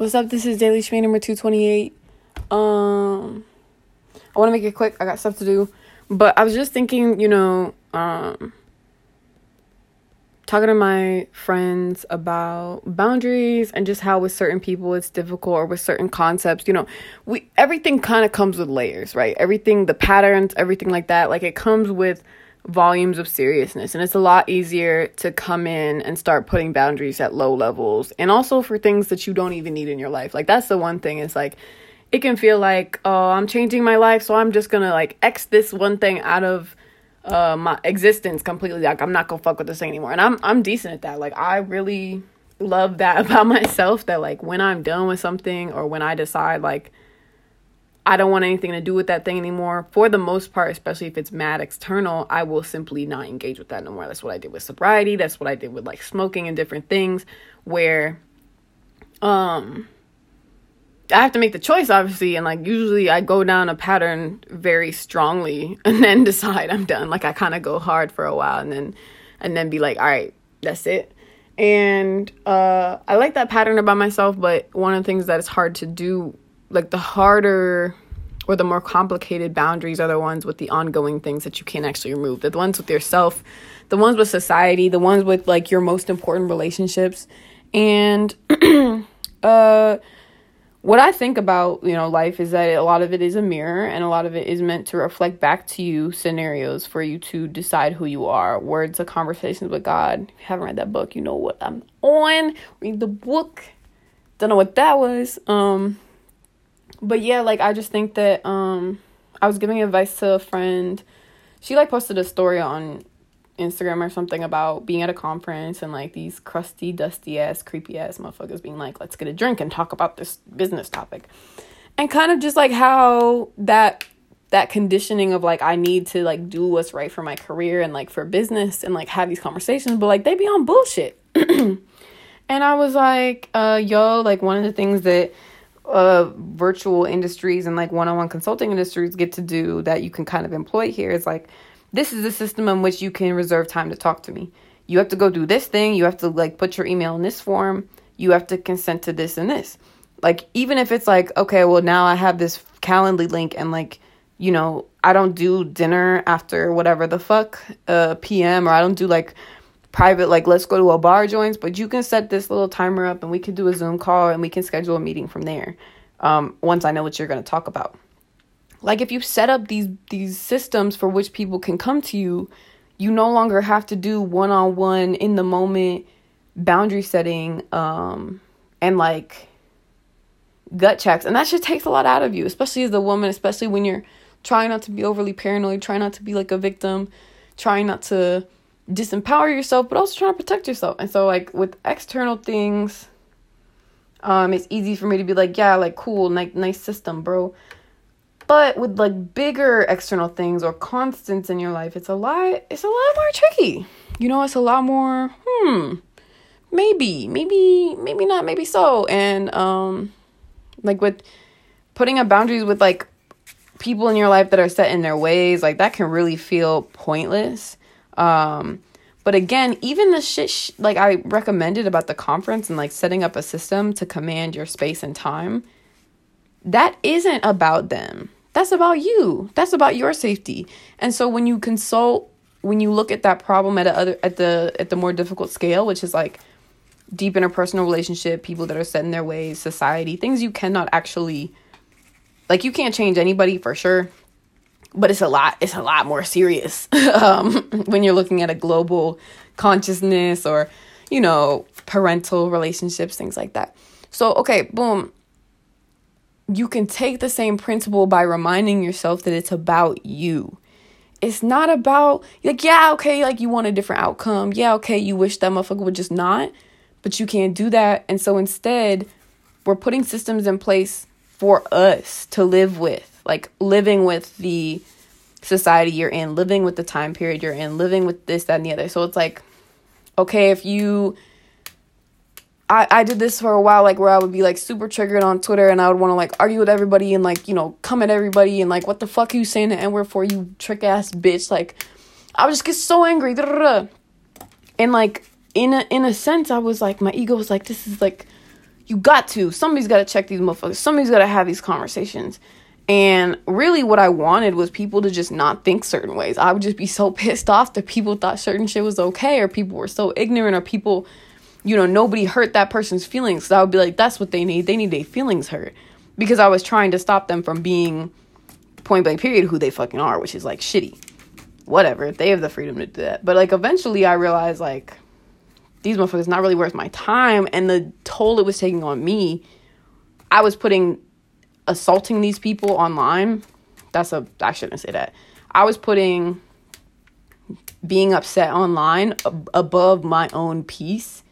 What's up? This is Daily Schmay number 228. Um, I want to make it quick. I got stuff to do. But I was just thinking, you know, um, talking to my friends about boundaries and just how with certain people it's difficult or with certain concepts, you know, we everything kind of comes with layers, right? Everything, the patterns, everything like that, like it comes with volumes of seriousness. And it's a lot easier to come in and start putting boundaries at low levels and also for things that you don't even need in your life. Like that's the one thing. Is like it can feel like oh i'm changing my life so i'm just gonna like x this one thing out of uh my existence completely. Like i'm not gonna fuck with this thing anymore. And i'm i'm decent at that. Like i really love that about myself that like when i'm done with something or when i decide like I don't want anything to do with that thing anymore. For the most part, especially if it's mad external, I will simply not engage with that no more. That's what I did with sobriety. That's what I did with like smoking and different things where um I have to make the choice obviously and like usually I go down a pattern very strongly and then decide I'm done. Like I kind of go hard for a while and then and then be like, "All right, that's it." And uh I like that pattern about myself, but one of the things that is hard to do like the harder or the more complicated boundaries are the ones with the ongoing things that you can't actually remove. The ones with yourself, the ones with society, the ones with like your most important relationships. And uh what I think about, you know, life is that a lot of it is a mirror and a lot of it is meant to reflect back to you scenarios for you to decide who you are. Words of conversations with God. If you haven't read that book, you know what I'm on. Read the book. Don't know what that was. Um but yeah, like I just think that um I was giving advice to a friend. She like posted a story on Instagram or something about being at a conference and like these crusty, dusty ass, creepy ass motherfuckers being like, let's get a drink and talk about this business topic. And kind of just like how that that conditioning of like I need to like do what's right for my career and like for business and like have these conversations, but like they be on bullshit. and I was like, uh, yo, like one of the things that uh, virtual industries and like one-on-one consulting industries get to do that you can kind of employ here is like this is a system in which you can reserve time to talk to me. You have to go do this thing. You have to like put your email in this form. You have to consent to this and this. Like even if it's like okay well now i have this calendly link and like you know i don't do dinner after whatever the fuck uh pm or i don't do like private like let's go to a bar joints but you can set this little timer up and we can do a zoom call and we can schedule a meeting from there um, once i know what you're going to talk about. Like if you set up these these systems for which people can come to you you no longer have to do one-on-one in the moment boundary setting um, and like gut checks. And that shit takes a lot out of you especially as a woman especially when you're trying not to be overly paranoid trying not to be like a victim trying not to disempower yourself, but also trying to protect yourself. And so, like with external things, um, it's easy for me to be like, yeah, like cool, nice, nice system, bro. But with like bigger external things or constants in your life, it's a lot. It's a lot more tricky. You know, it's a lot more. Hmm. Maybe, maybe, maybe not, maybe so. And um, like with putting up boundaries with like people in your life that are set in their ways, like that can really feel pointless um, but again, even the shit sh- like I recommended about the conference and like setting up a system to command your space and time, that isn't about them. That's about you. That's about your safety. And so when you consult, when you look at that problem at a other at the at the more difficult scale, which is like deep interpersonal relationship, people that are set in their ways, society, things you cannot actually like you can't change anybody for sure but it's a lot it's a lot more serious um, when you're looking at a global consciousness or you know parental relationships things like that. So okay boom. You can take the same principle by reminding yourself that it's about you. It's not about like yeah okay like you want a different outcome. Yeah okay you wish that motherfucker would just not but you can't do that. And so instead we're putting systems in place for us to live with like living with the society you're in, living with the time period you're in, living with this, that, and the other. So it's like, okay, if you I, I did this for a while, like where I would be like super triggered on Twitter and I would want to like argue with everybody and like, you know, come at everybody and like, what the fuck are you saying the N word for, you trick ass bitch? Like, I would just get so angry. And like, in a, in a sense, I was like, my ego was like, this is like, you got to. Somebody's got to check these motherfuckers. Somebody's got to have these conversations. And really, what I wanted was people to just not think certain ways. I would just be so pissed off that people thought certain shit was okay, or people were so ignorant, or people, you know, nobody hurt that person's feelings. So I would be like, that's what they need. They need their feelings hurt. Because I was trying to stop them from being point blank period who they fucking are, which is like shitty. Whatever. They have the freedom to do that. But like eventually I realized like these motherfuckers not really worth my time and the toll it was taking on me. I was putting assaulting these people online. That's a I shouldn't say that. I was putting being upset online ab- above my own peace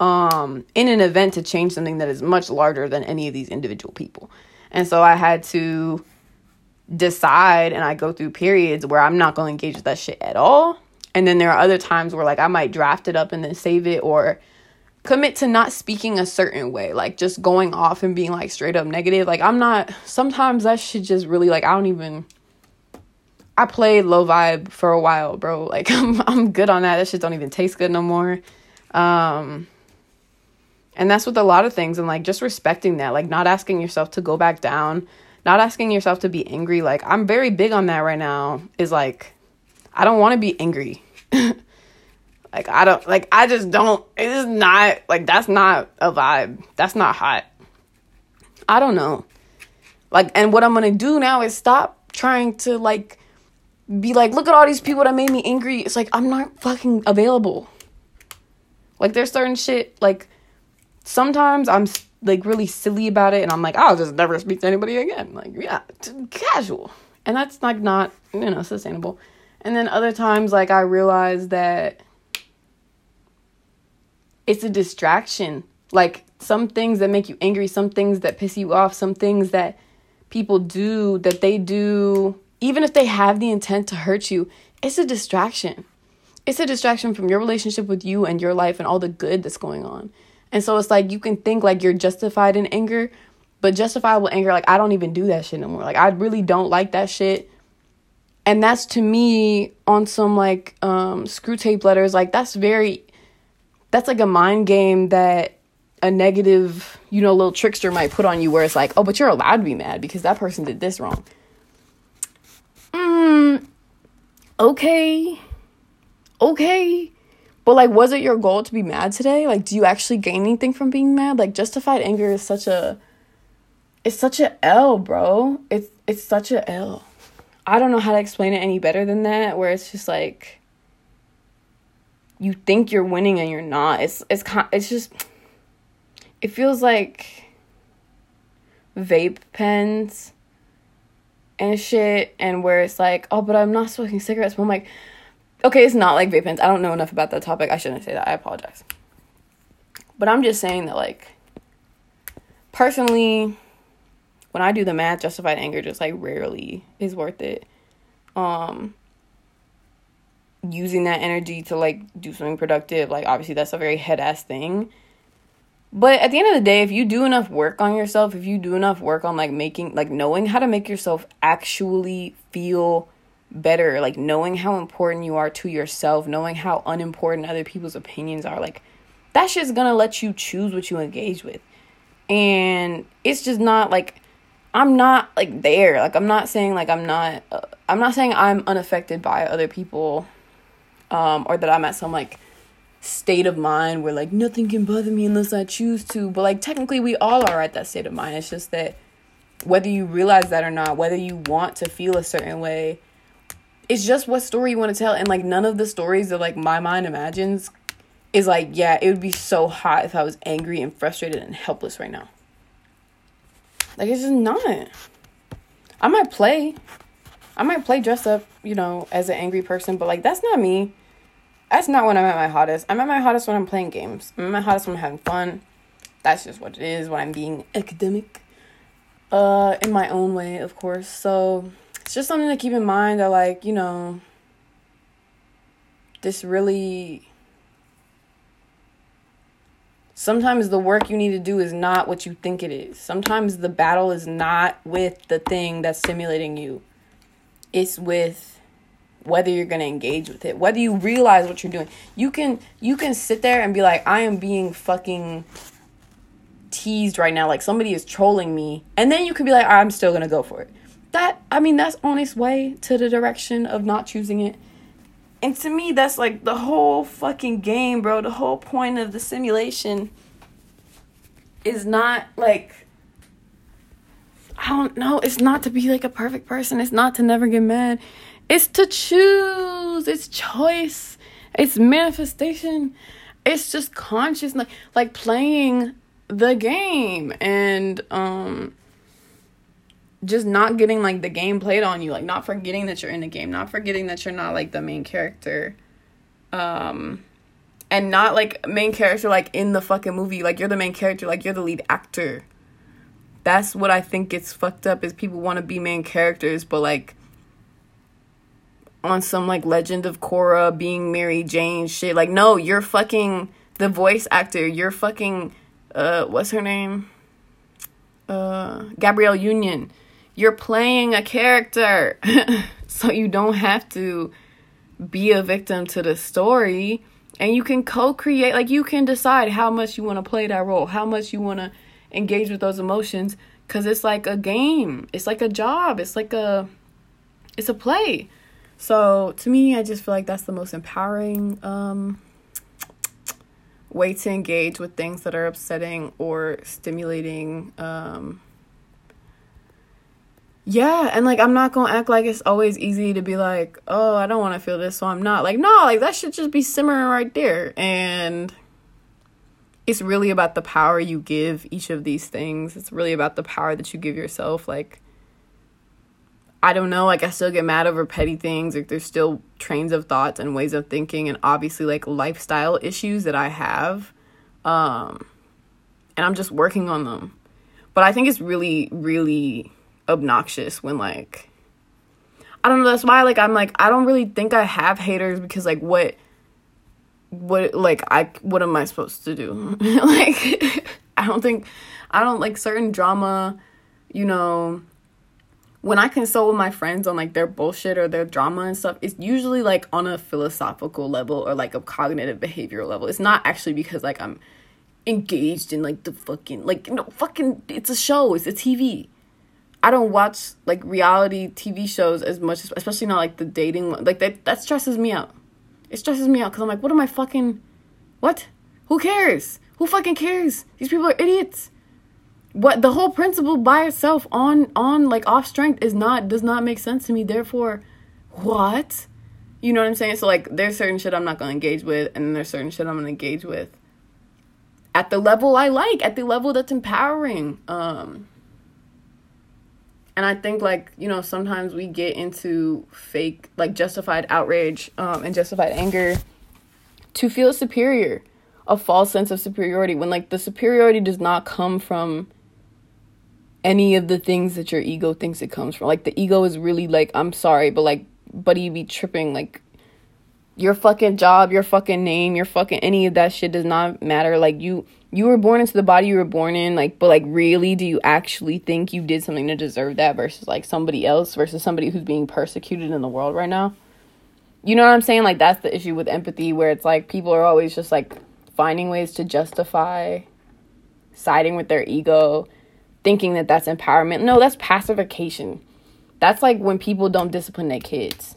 um in an event to change something that is much larger than any of these individual people. And so I had to decide and I go through periods where I'm not going to engage with that shit at all. And then there are other times where like I might draft it up and then save it or commit to not speaking a certain way, like just going off and being like straight up negative. Like I'm not sometimes that should just really like I don't even I played low vibe for a while, bro. Like I'm I'm good on that. That shit don't even taste good no more. Um and that's with a lot of things and like just respecting that, like not asking yourself to go back down, not asking yourself to be angry. Like I'm very big on that right now. Is like I don't want to be angry. like I don't like I just don't it is not like that's not a vibe. That's not hot. I don't know. Like and what I'm going to do now is stop trying to like be like look at all these people that made me angry. It's like I'm not fucking available. Like there's certain shit like sometimes I'm like really silly about it and I'm like I'll just never speak to anybody again. Like yeah, casual. And that's like not, you know, sustainable. And then other times like I realize that it's a distraction. Like some things that make you angry, some things that piss you off, some things that people do that they do even if they have the intent to hurt you, it's a distraction. It's a distraction from your relationship with you and your life and all the good that's going on. And so it's like you can think like you're justified in anger, but justifiable anger, like I don't even do that shit no more. Like I really don't like that shit. And that's to me on some like um Screwtape Letters, like that's very that's like a mind game that a negative, you know, little trickster might put on you where it's like, oh, but you're allowed to be mad because that person did this wrong. Mm, okay. Okay. But like, was it your goal to be mad today? Like, do you actually gain anything from being mad? Like, justified anger is such a, it's such a L, bro. It's it's such a L. I don't know how to explain it any better than that. Where it's just like, you think you're winning and you're not. It's it's it's just, it feels like vape pens and shit, and where it's like, oh, but I'm not smoking cigarettes. But I'm like, okay, it's not like vape pens. I don't know enough about that topic. I shouldn't say that. I apologize. But I'm just saying that, like, personally, when I do the math, justified anger just like rarely is worth it. Um, using that energy to like do something productive, like obviously that's a very head ass thing. But at the end of the day, if you do enough work on yourself, if you do enough work on like making, like knowing how to make yourself actually feel better, like knowing how important you are to yourself, knowing how unimportant other people's opinions are, like that shit's gonna let you choose what you engage with. And it's just not like I'm not like there. Like I'm not saying like I'm not uh, I'm not saying I'm unaffected by other people um or that I'm at some like state of mind where like nothing can bother me unless I choose to. But like technically we all are at that state of mind. It's just that whether you realize that or not, whether you want to feel a certain way, it's just what story you want to tell. And like none of the stories that like my mind imagines is like, yeah, it would be so hot if I was angry and frustrated and helpless right now. Like it's just not. I might play. I might play dress up, you know, as an angry person, but like that's not me. That's not when I'm at my hottest. I'm at my hottest when I'm playing games. I'm at my hottest when I'm having fun. That's just what it is when I'm being academic. Uh in my own way, of course. So it's just something to keep in mind that like, you know, this really sometimes the work you need to do is not what you think it is. Sometimes the battle is not with the thing that's stimulating you. It's with whether you're going to engage with it, whether you realize what you're doing. You can you can sit there and be like I am being fucking teased right now, like somebody is trolling me, and then you could be like, I'm still gonna go for it. That I mean, that's on its way to the direction of not choosing it. And to me, that's like the whole fucking game, bro. The whole point of the simulation is not like I don't know, it's not to be like a perfect person. It's not to never get mad. It's to choose. It's choice. It's manifestation. It's just conscious like like playing the game and um just not getting like the game played on you, like not forgetting that you're in the game, not forgetting that you're not like the main character. Um and not like main character like in the fucking movie, like you're the main character, like you're the lead actor. That's what I think gets fucked up is people want to be main characters, but like on some like Legend of Korra being Mary Jane shit. Like no, you're fucking the voice actor. You're fucking uh what's her name? Uh Gabrielle Union you're playing a character. so you don't have to be a victim to the story and you can co-create like you can decide how much you want to play that role, how much you want to engage with those emotions cuz it's like a game. It's like a job. It's like a it's a play. So to me, I just feel like that's the most empowering um, way to engage with things that are upsetting or stimulating um, yeah, and like I'm not gonna act like it's always easy to be like, oh, I don't want to feel this, so I'm not. Like, no, like that should just be simmering right there. And it's really about the power you give each of these things. It's really about the power that you give yourself. Like, I don't know, like I still get mad over petty things. Like there's still trains of thoughts and ways of thinking and obviously like lifestyle issues that I have. Um and I'm just working on them. But I think it's really, really obnoxious when like I don't know, that's why like I'm like I don't really think I have haters because like what what like I what am I supposed to do? like I don't think I don't like certain drama, you know, when I consult with my friends on like their bullshit or their drama and stuff, it's usually like on a philosophical level or like a cognitive behavioral level. It's not actually because like I'm engaged in like the fucking like no fucking it's a show, it's a TV. I don't watch like reality TV shows as much, especially not like the dating one. Like that, that stresses me out. It stresses me out because I'm like, what am I fucking, what? Who cares? Who fucking cares? These people are idiots. What the whole principle by itself on on like off strength is not does not make sense to me. Therefore, what? You know what I'm saying? So like, there's certain shit I'm not gonna engage with, and there's certain shit I'm gonna engage with at the level I like, at the level that's empowering. Um, and I think like you know sometimes we get into fake like justified outrage um, and justified anger to feel superior, a false sense of superiority when like the superiority does not come from any of the things that your ego thinks it comes from. Like the ego is really like I'm sorry, but like buddy be tripping like your fucking job, your fucking name, your fucking any of that shit does not matter. Like you you were born into the body you were born in, like but like really do you actually think you did something to deserve that versus like somebody else versus somebody who's being persecuted in the world right now? You know what I'm saying? Like that's the issue with empathy where it's like people are always just like finding ways to justify siding with their ego, thinking that that's empowerment. No, that's pacification. That's like when people don't discipline their kids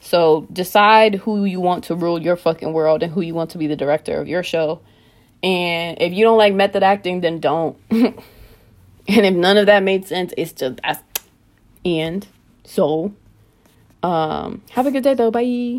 so decide who you want to rule your fucking world and who you want to be the director of your show. And if you don't like method acting, then don't. and if none of that made sense, it's just that's end. So, um, have a good day though. Bye.